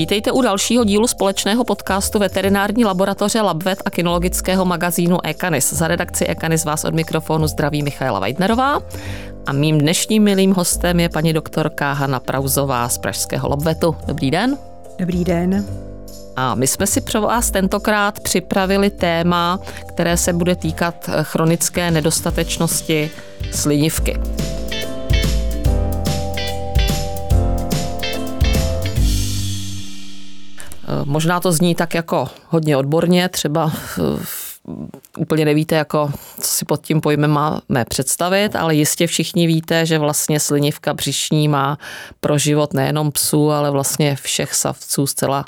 Vítejte u dalšího dílu společného podcastu veterinární laboratoře Labvet a kinologického magazínu Ekanis. Za redakci Ekanis vás od mikrofonu zdraví Michaela Weidnerová a mým dnešním milým hostem je paní doktorka Hanna Prauzová z Pražského Labvetu. Dobrý den. Dobrý den. A my jsme si pro vás tentokrát připravili téma, které se bude týkat chronické nedostatečnosti slinivky. Možná to zní tak jako hodně odborně, třeba úplně nevíte, jako, co si pod tím pojmem máme představit, ale jistě všichni víte, že vlastně slinivka břišní má pro život nejenom psů, ale vlastně všech savců zcela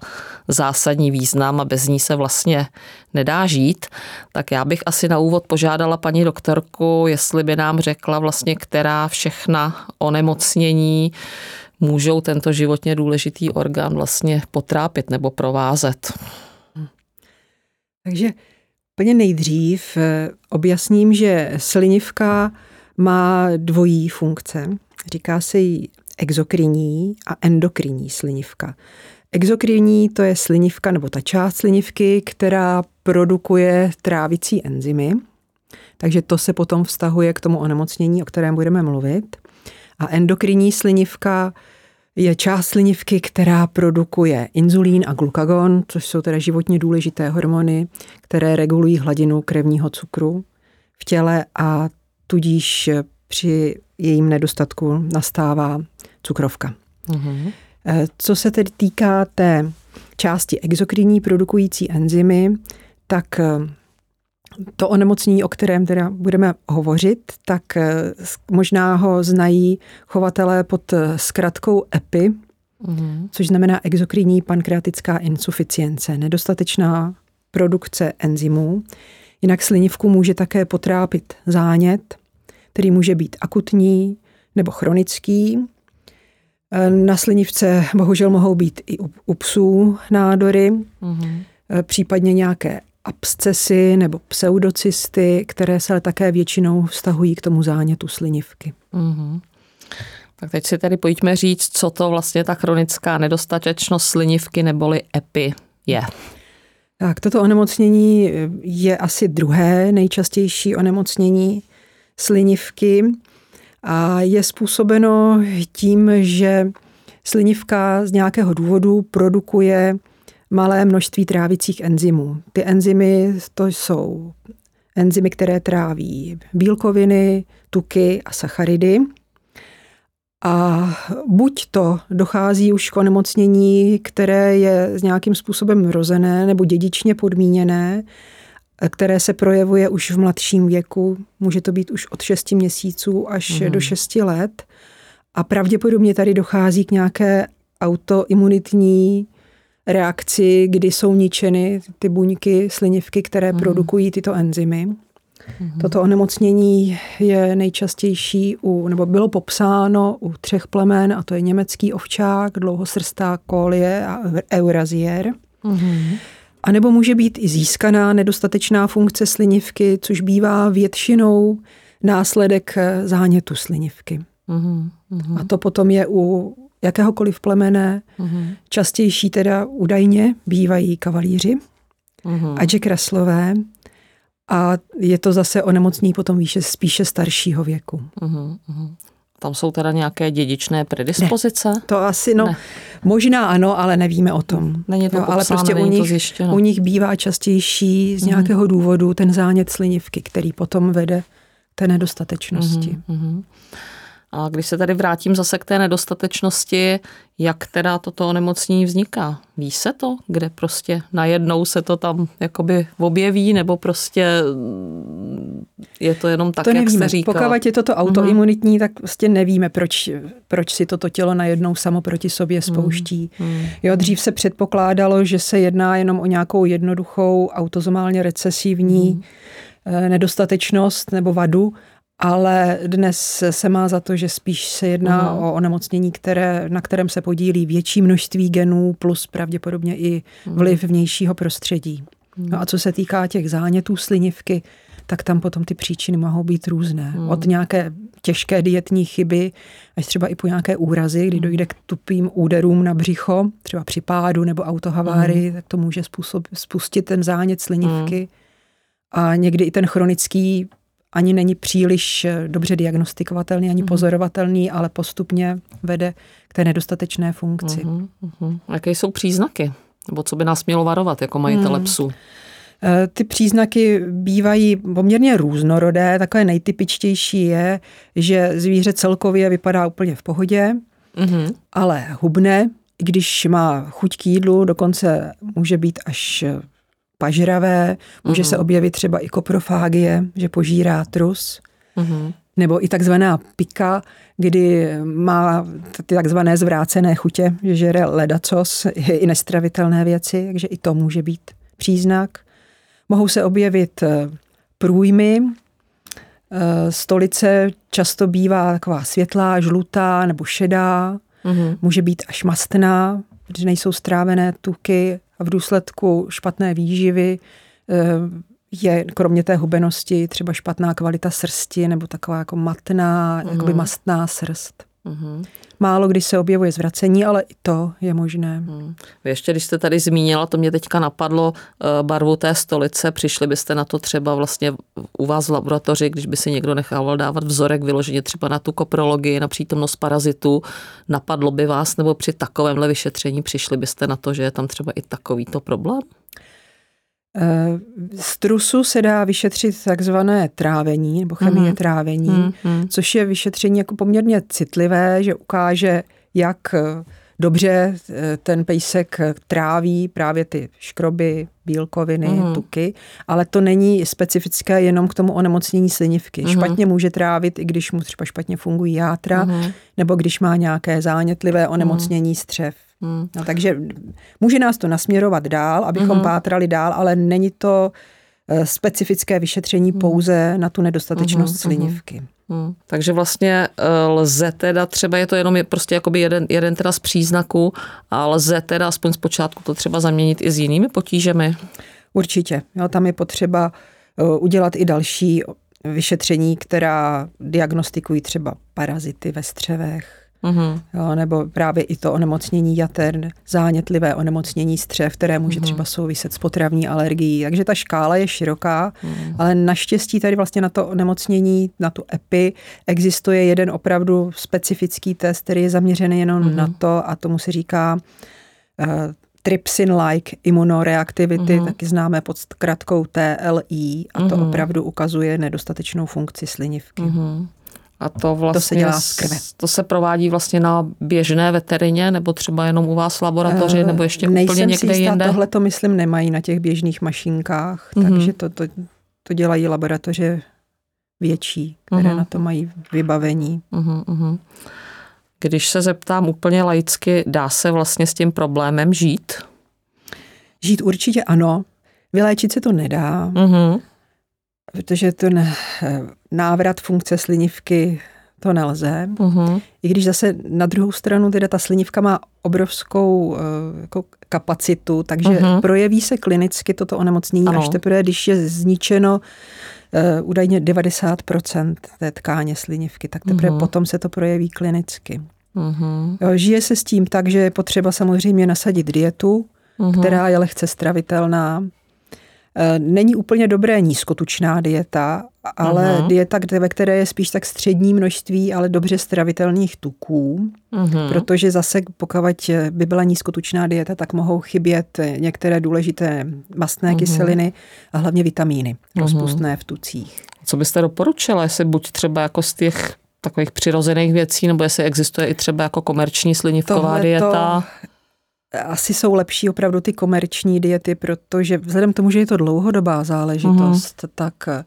zásadní význam a bez ní se vlastně nedá žít. Tak já bych asi na úvod požádala paní doktorku, jestli by nám řekla vlastně, která všechna onemocnění můžou tento životně důležitý orgán vlastně potrápit nebo provázet. Takže úplně nejdřív eh, objasním, že slinivka má dvojí funkce. Říká se jí exokrinní a endokrinní slinivka. Exokrinní to je slinivka nebo ta část slinivky, která produkuje trávicí enzymy, takže to se potom vztahuje k tomu onemocnění, o kterém budeme mluvit. A endokrinní slinivka je část slinivky, která produkuje inzulín a glukagon, což jsou teda životně důležité hormony, které regulují hladinu krevního cukru v těle a tudíž při jejím nedostatku nastává cukrovka. Mm-hmm. Co se tedy týká té části exokrinní produkující enzymy, tak eh, to onemocnění, o kterém teda budeme hovořit, tak eh, možná ho znají chovatelé pod eh, zkratkou EPI, mm-hmm. což znamená exokrinní pankreatická insuficience, nedostatečná produkce enzymů. Jinak slinivku může také potrápit zánět, který může být akutní nebo chronický. Eh, na slinivce bohužel mohou být i u psů nádory, mm-hmm. případně nějaké abscesy nebo pseudocysty, které se ale také většinou vztahují k tomu zánětu slinivky. Mm-hmm. Tak teď si tedy pojďme říct, co to vlastně ta chronická nedostatečnost slinivky neboli EPI je. Tak, toto onemocnění je asi druhé nejčastější onemocnění slinivky a je způsobeno tím, že slinivka z nějakého důvodu produkuje malé množství trávicích enzymů. Ty enzymy to jsou enzymy, které tráví bílkoviny, tuky a sacharidy. A buď to dochází už k onemocnění, které je s nějakým způsobem vrozené nebo dědičně podmíněné, které se projevuje už v mladším věku. Může to být už od 6 měsíců až mm. do 6 let. A pravděpodobně tady dochází k nějaké autoimunitní reakci, kdy jsou ničeny ty buňky slinivky, které mm. produkují tyto enzymy. Mm. Toto onemocnění je nejčastější u, nebo bylo popsáno u třech plemen, a to je německý ovčák, dlouhosrstá kolie a eurazier. Mm. A nebo může být i získaná nedostatečná funkce slinivky, což bývá většinou následek zánětu slinivky. Mm. A to potom je u jakéhokoliv plemene. Mm-hmm. Častější teda údajně bývají kavalíři mm-hmm. a Jack A je to zase onemocnění potom výše, spíše staršího věku. Mm-hmm. Tam jsou teda nějaké dědičné predispozice? Ne, to asi, no, ne. možná ano, ale nevíme o tom. Není to no, popsáno, ale prostě u nich, zjištěno. u nich bývá častější z nějakého mm-hmm. důvodu ten zánět slinivky, který potom vede té nedostatečnosti. Mm-hmm. A když se tady vrátím zase k té nedostatečnosti, jak teda toto onemocnění vzniká? Ví se to, kde prostě najednou se to tam jakoby objeví, nebo prostě je to jenom tak, to jak nevíme. se říká? Pokud je toto autoimunitní, mm. tak prostě nevíme, proč, proč si toto tělo najednou samo proti sobě mhm. spouští. Mm. Jo, dřív se předpokládalo, že se jedná jenom o nějakou jednoduchou autozomálně recesivní mm. nedostatečnost nebo vadu, ale dnes se má za to, že spíš se jedná uh-huh. o onemocnění, které, na kterém se podílí větší množství genů plus pravděpodobně i mhm. vliv vnějšího prostředí. Uh-huh. No a co se týká těch zánětů slinivky, tak tam potom ty příčiny mohou být různé. Uh-huh. Od nějaké těžké dietní chyby, až třeba i po nějaké úrazy, kdy dojde k tupým úderům na břicho, třeba při pádu nebo autohavárii, tak to může způsob, spustit ten zánět slinivky. A někdy i ten chronický ani není příliš eh, dobře diagnostikovatelný, ani mm. pozorovatelný, ale postupně vede k té nedostatečné funkci. Mm. Mm. Jaké jsou příznaky? Nebo co by nás mělo varovat jako majitele mm. psu? Eh, ty příznaky bývají poměrně různorodé. Takové nejtypičtější je, že zvíře celkově vypadá úplně v pohodě, mm-hmm. ale hubne, když má chuť k jídlu, dokonce může být až pažravé, může mm-hmm. se objevit třeba i koprofágie, že požírá trus, mm-hmm. nebo i takzvaná pika, kdy má ty takzvané zvrácené chutě, že žere ledacos, i nestravitelné věci, takže i to může být příznak. Mohou se objevit eh, průjmy, eh, stolice často bývá taková světlá, žlutá nebo šedá, mm-hmm. může být až mastná, protože nejsou strávené tuky v důsledku špatné výživy eh, je kromě té hubenosti třeba špatná kvalita srsti nebo taková jako matná, mm-hmm. jakoby mastná srst. Mm-hmm. Málo kdy se objevuje zvracení, ale i to je možné. Vy ještě, když jste tady zmínila, to mě teďka napadlo, eh, barvu té stolice, přišli byste na to třeba vlastně u vás v laboratoři, když by si někdo nechával dávat vzorek vyloženě třeba na tu koprologii, na přítomnost parazitu, napadlo by vás, nebo při takovémhle vyšetření přišli byste na to, že je tam třeba i takovýto problém? Eh, z trusu se dá vyšetřit takzvané trávení nebo chemie mm-hmm. trávení, mm-hmm. což je vyšetření jako poměrně citlivé, že ukáže, jak eh, dobře eh, ten pejsek tráví právě ty škroby, bílkoviny, mm. tuky, ale to není specifické jenom k tomu onemocnění slinivky. Mm. Špatně může trávit, i když mu třeba špatně fungují játra, mm. nebo když má nějaké zánětlivé onemocnění mm. střev. Hmm. No, takže může nás to nasměrovat dál, abychom hmm. pátrali dál, ale není to eh, specifické vyšetření hmm. pouze na tu nedostatečnost hmm. slinivky. Hmm. Takže vlastně eh, lze teda, třeba je to jenom prostě jakoby jeden, jeden teda z příznaků, a lze teda aspoň zpočátku to třeba zaměnit i s jinými potížemi? Určitě. Jo, tam je potřeba eh, udělat i další vyšetření, která diagnostikují třeba parazity ve střevech, Mm-hmm. Jo, nebo právě i to onemocnění jater, zánětlivé onemocnění střev, které může mm-hmm. třeba souviset s potravní alergií. Takže ta škála je široká, mm. ale naštěstí tady vlastně na to onemocnění, na tu EPI, existuje jeden opravdu specifický test, který je zaměřený jenom mm-hmm. na to a tomu se říká uh, trypsin-like imunoreaktivity, mm-hmm. taky známe pod zkratkou TLI a to mm-hmm. opravdu ukazuje nedostatečnou funkci slinivky. Mm-hmm. A to vlastně to se dělá z krve. To se provádí vlastně na běžné veterině, nebo třeba jenom u vás v laboratoři, uh, nebo ještě úplně někde si jinde? Tohle to myslím nemají na těch běžných mašinkách, mm-hmm. takže to, to, to dělají laboratoře větší, které mm-hmm. na to mají vybavení. Mm-hmm. Když se zeptám úplně laicky, dá se vlastně s tím problémem žít? Žít určitě ano. Vyléčit se to nedá. Mm-hmm protože ten eh, návrat funkce slinivky to nelze. Uh-huh. I když zase na druhou stranu teda ta slinivka má obrovskou eh, jako kapacitu, takže uh-huh. projeví se klinicky toto onemocnění ano. až teprve, když je zničeno uh, údajně 90% té tkáně slinivky, tak teprve uh-huh. potom se to projeví klinicky. Uh-huh. Žije se s tím tak, že je potřeba samozřejmě nasadit dietu, uh-huh. která je lehce stravitelná, Eh, není úplně dobré nízkotučná dieta, ale uh-huh. dieta, ve které je spíš tak střední množství, ale dobře stravitelných tuků, uh-huh. protože zase pokud by byla nízkotučná dieta, tak mohou chybět některé důležité mastné uh-huh. kyseliny a hlavně vitamíny uh-huh. rozpustné v tucích. Co byste doporučila, jestli buď třeba jako z těch takových přirozených věcí, nebo jestli existuje i třeba jako komerční slinivková Tohleto, dieta? Asi jsou lepší opravdu ty komerční diety, protože vzhledem k tomu, že je to dlouhodobá záležitost, uh-huh. tak eh,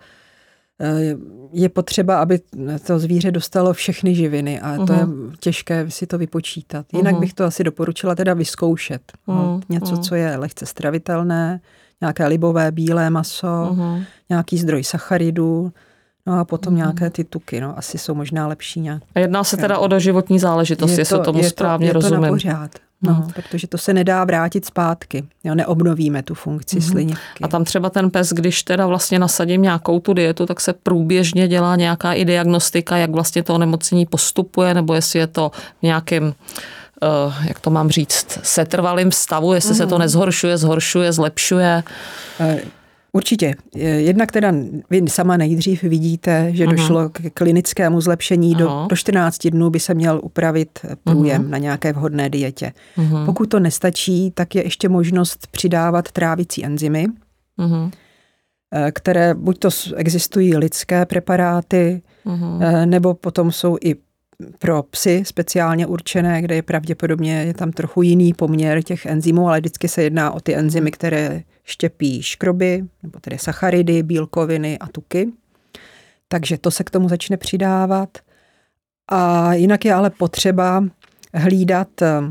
je potřeba, aby to zvíře dostalo všechny živiny a to je mhm. těžké si to vypočítat. Jinak uh-huh. bych to asi doporučila teda vyzkoušet. Uh-huh. Něco, co je lehce stravitelné, nějaké libové bílé maso, uh-huh. nějaký zdroj sacharidů, No a potom mm. nějaké ty tuky, no, asi jsou možná lepší nějak. A jedná se teda o doživotní záležitost, jestli tomu je správně to, je rozumím. To na pořád. No, protože to se nedá vrátit zpátky. Jo, neobnovíme tu funkci mm-hmm. slinivky. A tam třeba ten pes, když teda vlastně nasadím nějakou tu dietu, tak se průběžně dělá nějaká i diagnostika, jak vlastně to onemocnění postupuje, nebo jestli je to v nějakém uh, jak to mám říct, setrvalým stavu, jestli mm. se to mhm. nezhoršuje, zhoršuje, zlepšuje. Určitě. Jednak teda vy sama nejdřív vidíte, že uh-huh. došlo k klinickému zlepšení. Do, do 14 dnů by se měl upravit průjem uh-huh. na nějaké vhodné dietě. Uh-huh. Pokud to nestačí, tak je ještě možnost přidávat trávicí enzymy, uh-huh. které buď to existují lidské preparáty, uh-huh. nebo potom jsou i pro psy speciálně určené, kde je pravděpodobně je tam trochu jiný poměr těch enzymů, ale vždycky se jedná o ty enzymy, které štěpí škroby, nebo tedy sacharidy, bílkoviny a tuky. Takže to se k tomu začne přidávat. A jinak je ale potřeba hlídat eh,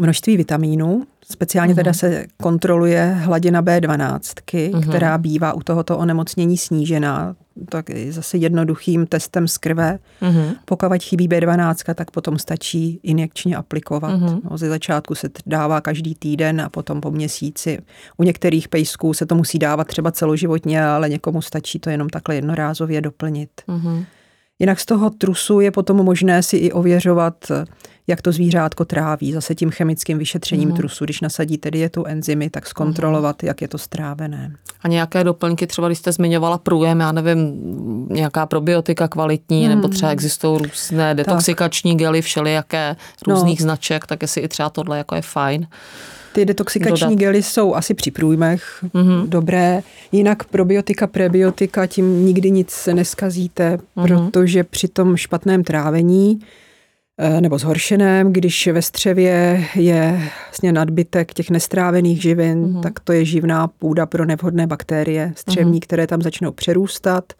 množství vitamínů, Speciálně teda mhm. se kontroluje hladina B12, uh-huh. která bývá u tohoto onemocnění snížená. Tak zase jednoduchým testem z krve. Uh-huh. Pokud chybí B12, tak potom stačí injekčně aplikovat. Uh-huh. No, ze začátku se dává každý týden a potom po měsíci. U některých pejsků se to musí dávat třeba celoživotně, ale někomu stačí to jenom takhle jednorázově doplnit. Uh-huh. Jinak z toho trusu je potom možné si i ověřovat jak to zvířátko tráví, zase tím chemickým vyšetřením mm. trusu. Když nasadíte dietu enzymy, tak zkontrolovat, mm. jak je to strávené. A nějaké doplňky, třeba když jste zmiňovala průjem, já nevím, nějaká probiotika kvalitní, mm. nebo třeba existují různé detoxikační tak. gely všelijaké, různých no. značek, tak jestli i třeba tohle jako je fajn. Ty detoxikační dodat. gely jsou asi při průjmech mm-hmm. dobré. Jinak probiotika, prebiotika, tím nikdy nic se neskazíte, mm-hmm. protože při tom špatném trávení nebo zhoršeném, když ve střevě je vlastně nadbytek těch nestrávených živin, mm-hmm. tak to je živná půda pro nevhodné bakterie střevní, mm-hmm. které tam začnou přerůstat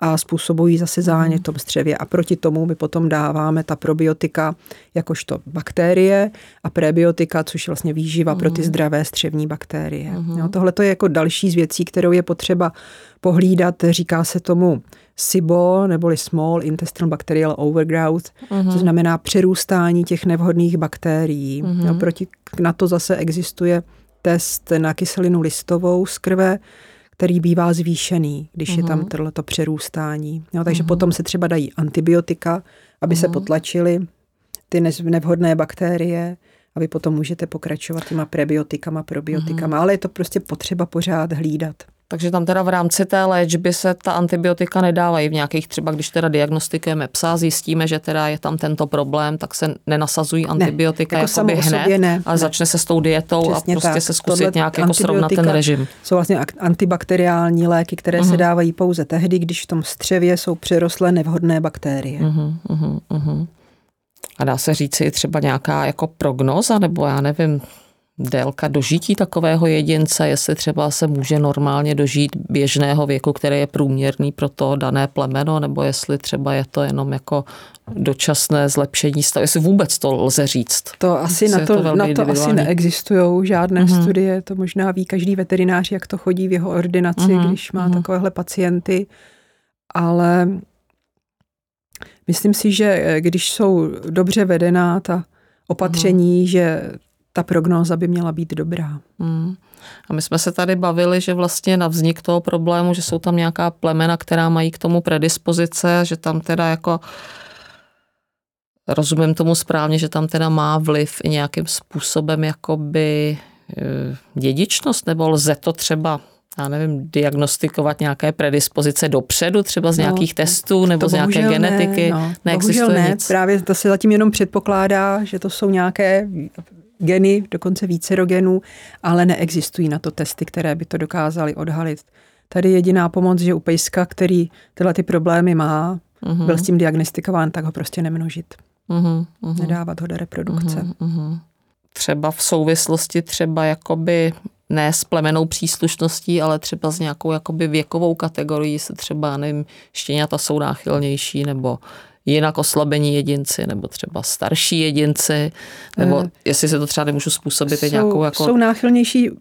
a způsobují zase zánět v tom střevě. A proti tomu my potom dáváme ta probiotika jakožto bakterie a prebiotika, což je vlastně výživa mm. pro ty zdravé střevní bakterie. Mm. Jo, tohle to je jako další z věcí, kterou je potřeba pohlídat. Říká se tomu SIBO, neboli Small Intestinal Bacterial Overgrowth, mm. co znamená přerůstání těch nevhodných bakterií. Mm. Jo, proti, na to zase existuje test na kyselinu listovou z krve, který bývá zvýšený, když uh-huh. je tam mhm. to přerůstání. Jo, takže uh-huh. potom se třeba dají antibiotika, aby uh-huh. se mhm. potlačily ty nevhodné bakterie a vy potom můžete pokračovat těma prebiotikama, probiotikama, uh-huh. ale je to prostě potřeba pořád hlídat. Takže tam teda v rámci té léčby se ta antibiotika nedávají v nějakých, třeba když teda diagnostikujeme psa, zjistíme, že teda je tam tento problém, tak se nenasazují antibiotika ne, jako hned, ne, ale ne. začne se s tou dietou Přesně a prostě tak. se zkusit Tohle nějak jako srovnat ten režim. Jsou vlastně antibakteriální léky, které uh-huh. se mhm. dávají pouze tehdy, když v tom střevě jsou přerostlé nevhodné bakterie. Uh-huh, uh-huh, uh-huh. A dá se říct si třeba nějaká jako prognoza, nebo já nevím, délka dožití takového jedince, jestli třeba se může normálně dožít běžného věku, který je průměrný pro to dané plemeno, nebo jestli třeba je to jenom jako dočasné zlepšení stavu, jestli vůbec to lze říct. To asi na to, to na to asi neexistují žádné mm-hmm. studie, to možná ví každý veterinář, jak to chodí v jeho ordinaci, mm-hmm. když má mm-hmm. takovéhle pacienty, ale myslím si, že eh, když jsou dobře vedená ta opatření, mm-hmm. že ta prognóza by měla být dobrá. Hmm. A my jsme se tady bavili, že vlastně na vznik toho problému, že jsou tam nějaká plemena, která mají k tomu predispozice, že tam teda jako rozumím tomu správně, že tam teda má vliv i nějakým způsobem jakoby eh, dědičnost, nebo lze to třeba já nevím, diagnostikovat nějaké predispozice dopředu, třeba z no, nějakých testů nebo z nějaké ne, genetiky? No, Neexistuje ne, nic. právě to se zatím jenom předpokládá, že to jsou nějaké geny, dokonce více genů, ale neexistují na to testy, které by to dokázaly odhalit. Tady jediná pomoc, že u pejska, který tyhle ty problémy má, uh-huh. byl s tím diagnostikován, tak ho prostě nemnožit. Uh-huh. Uh-huh. Nedávat ho do reprodukce. Uh-huh. Uh-huh. Třeba v souvislosti třeba jakoby ne s plemenou příslušností, ale třeba s nějakou jakoby věkovou kategorií se třeba, nevím, štěňata jsou náchylnější nebo jinak oslabení jedinci, nebo třeba starší jedinci, nebo uh, jestli se to třeba nemůžu způsobit jsou, nějakou jako... Jsou náchylnější uh,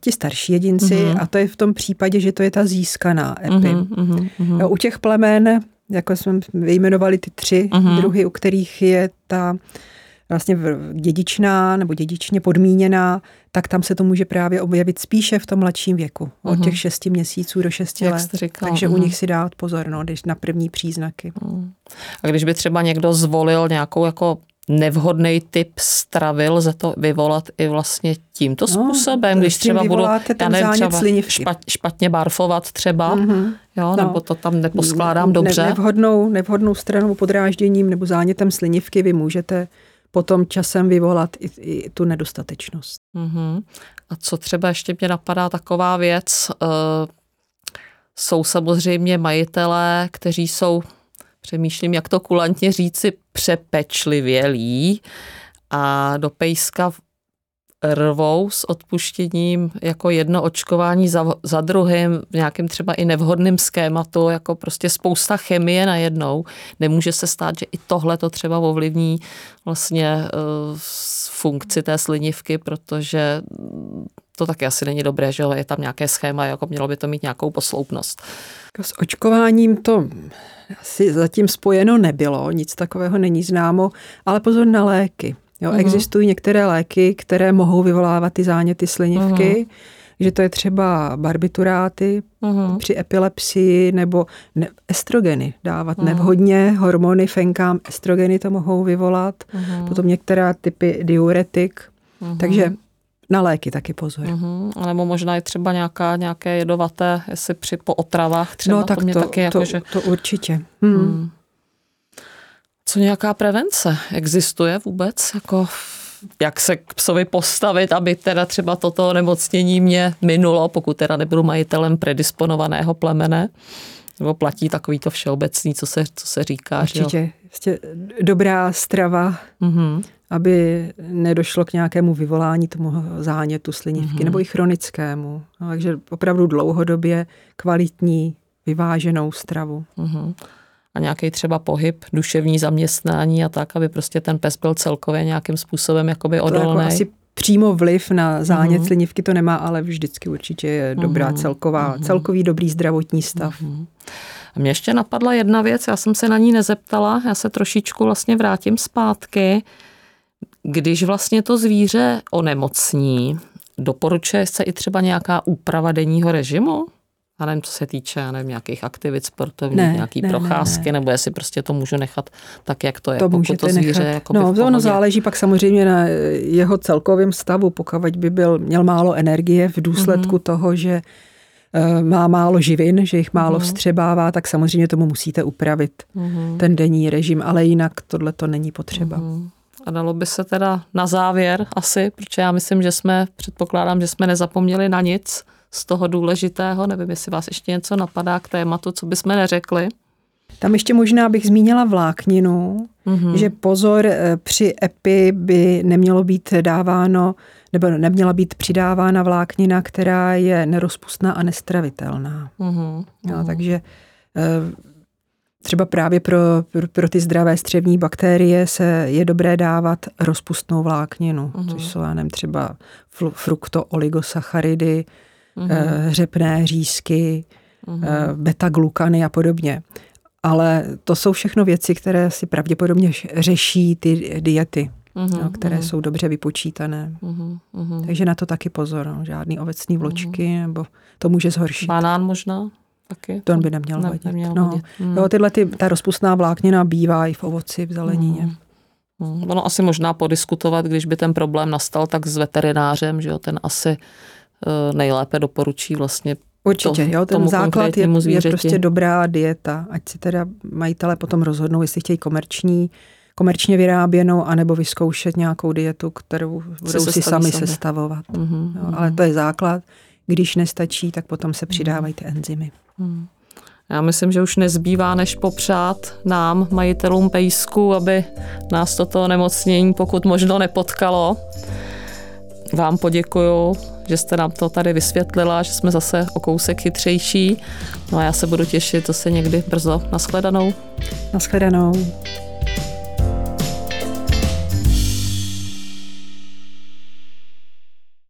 ti starší jedinci uh-huh. a to je v tom případě, že to je ta získaná epi. Uh-huh, uh-huh, uh-huh. U těch plemen, jako jsme vyjmenovali ty tři uh-huh. druhy, u kterých je ta vlastně dědičná nebo dědičně podmíněná, tak tam se to může právě objevit spíše v tom mladším věku, od uh-huh. těch šesti měsíců do šesti let. Říkal, Takže uh-huh. u nich si dát pozor, no, když na první příznaky. Uh-huh. A když by třeba někdo zvolil nějakou jako nevhodný typ stravy, lze to vyvolat i vlastně tímto no, způsobem, když třeba budu já nevím, třeba špat, špatně barfovat třeba, mm-hmm. jo, no. nebo to tam neposkládám ne, dobře. Nevhodnou, nevhodnou stranu podrážděním nebo zánětem slinivky vy můžete potom časem vyvolat i, i tu nedostatečnost. Mm-hmm. A co třeba ještě mě napadá taková věc, uh, jsou samozřejmě majitelé, kteří jsou přemýšlím, jak to kulantně říci, přepečlivělí a do pejska rvou s odpuštěním jako jedno očkování za, za druhým v nějakém třeba i nevhodným schématu, jako prostě spousta chemie najednou. Nemůže se stát, že i tohle to třeba ovlivní vlastně uh, funkci té slinivky, protože to taky asi není dobré, že je tam nějaké schéma, jako mělo by to mít nějakou posloupnost. S očkováním to asi zatím spojeno nebylo, nic takového není známo, ale pozor na léky. Jo, uh-huh. Existují některé léky, které mohou vyvolávat ty záněty slinivky, uh-huh. že to je třeba barbituráty uh-huh. při epilepsii nebo ne, estrogeny dávat uh-huh. nevhodně, hormony fenkám, estrogeny to mohou vyvolat, uh-huh. potom některé typy diuretik, uh-huh. takže na léky taky pozor. Uh-huh. Nebo možná je třeba nějaká, nějaké jedovaté, jestli při po otravách třeba. No tak to, mě to, taky jako, to, že... to určitě. Hmm. Hmm. Co nějaká prevence? Existuje vůbec? Jako jak se k psovi postavit, aby teda třeba toto nemocnění mě minulo, pokud teda nebudu majitelem predisponovaného plemene? Nebo platí takový to všeobecný, co se, co se říká? Určitě. Že dobrá strava, mm-hmm aby nedošlo k nějakému vyvolání tomu zánětu slinivky mm-hmm. nebo i chronickému. No, takže opravdu dlouhodobě kvalitní, vyváženou stravu. Mm-hmm. A nějaký třeba pohyb, duševní zaměstnání a tak, aby prostě ten pes byl celkově nějakým způsobem jakoby odolný. To jako asi přímo vliv na zánět mm-hmm. slinivky to nemá, ale vždycky určitě je dobrá mm-hmm. celková, mm-hmm. celkový dobrý zdravotní stav. Mm-hmm. A mě ještě napadla jedna věc, já jsem se na ní nezeptala, já se trošičku vlastně vrátím zpátky. Když vlastně to zvíře onemocní, doporučuje se i třeba nějaká úprava denního režimu? A nevím, co se týče, já nevím, nějakých aktivit sportovních, ne, nějaký ne, procházky, ne, ne. nebo jestli prostě to můžu nechat tak, jak to je. To pokud to zvíře nechat. Jako no, ono záleží pak samozřejmě na jeho celkovém stavu, pokud by byl, měl málo energie v důsledku mm-hmm. toho, že eh, má málo živin, že jich málo mm-hmm. vstřebává, tak samozřejmě tomu musíte upravit mm-hmm. ten denní režim, ale jinak tohle to není potřeba. Mm-hmm. A dalo by se teda na závěr asi, protože já myslím, že jsme, předpokládám, že jsme nezapomněli na nic z toho důležitého. Nevím, jestli vás ještě něco napadá k tématu, co bychom neřekli. Tam ještě možná bych zmínila vlákninu, mm-hmm. že pozor, eh, při epi by nemělo být dáváno, nebo neměla být přidávána vláknina, která je nerozpustná a nestravitelná. Mm-hmm. No, takže eh, Třeba právě pro, pro, pro ty zdravé střevní bakterie se je dobré dávat rozpustnou vlákninu, uh-huh. což jsou, já nevím, třeba fruktooligosacharidy, uh-huh. řepné řízky, uh-huh. beta-glukany a podobně. Ale to jsou všechno věci, které si pravděpodobně řeší ty diety, uh-huh, no, které uh-huh. jsou dobře vypočítané. Uh-huh, uh-huh. Takže na to taky pozor. No. Žádný ovecný vločky, uh-huh. nebo to může zhoršit. Banán možná? taky. To on by neměl ne, vadit. Neměl no. vadit. Hmm. Jo, tyhle ty, ta rozpustná vláknina bývá i v ovoci, v zelenině. Hmm. Hmm. Ono asi možná podiskutovat, když by ten problém nastal, tak s veterinářem, že jo, ten asi nejlépe doporučí vlastně Určitě, to, jo, ten základ je, je prostě dobrá dieta, ať si teda majitele potom rozhodnou, jestli chtějí komerční, komerčně vyráběnou, anebo vyzkoušet nějakou dietu, kterou budou si sami sestavovat. Mm-hmm, jo, ale to je základ. Když nestačí, tak potom se přidávají ty enzymy. Hmm. Já myslím, že už nezbývá, než popřát nám, majitelům pejsku, aby nás toto nemocnění pokud možno nepotkalo. Vám poděkuju, že jste nám to tady vysvětlila, že jsme zase o kousek chytřejší. No a já se budu těšit, to se někdy brzo. Naschledanou. Naschledanou.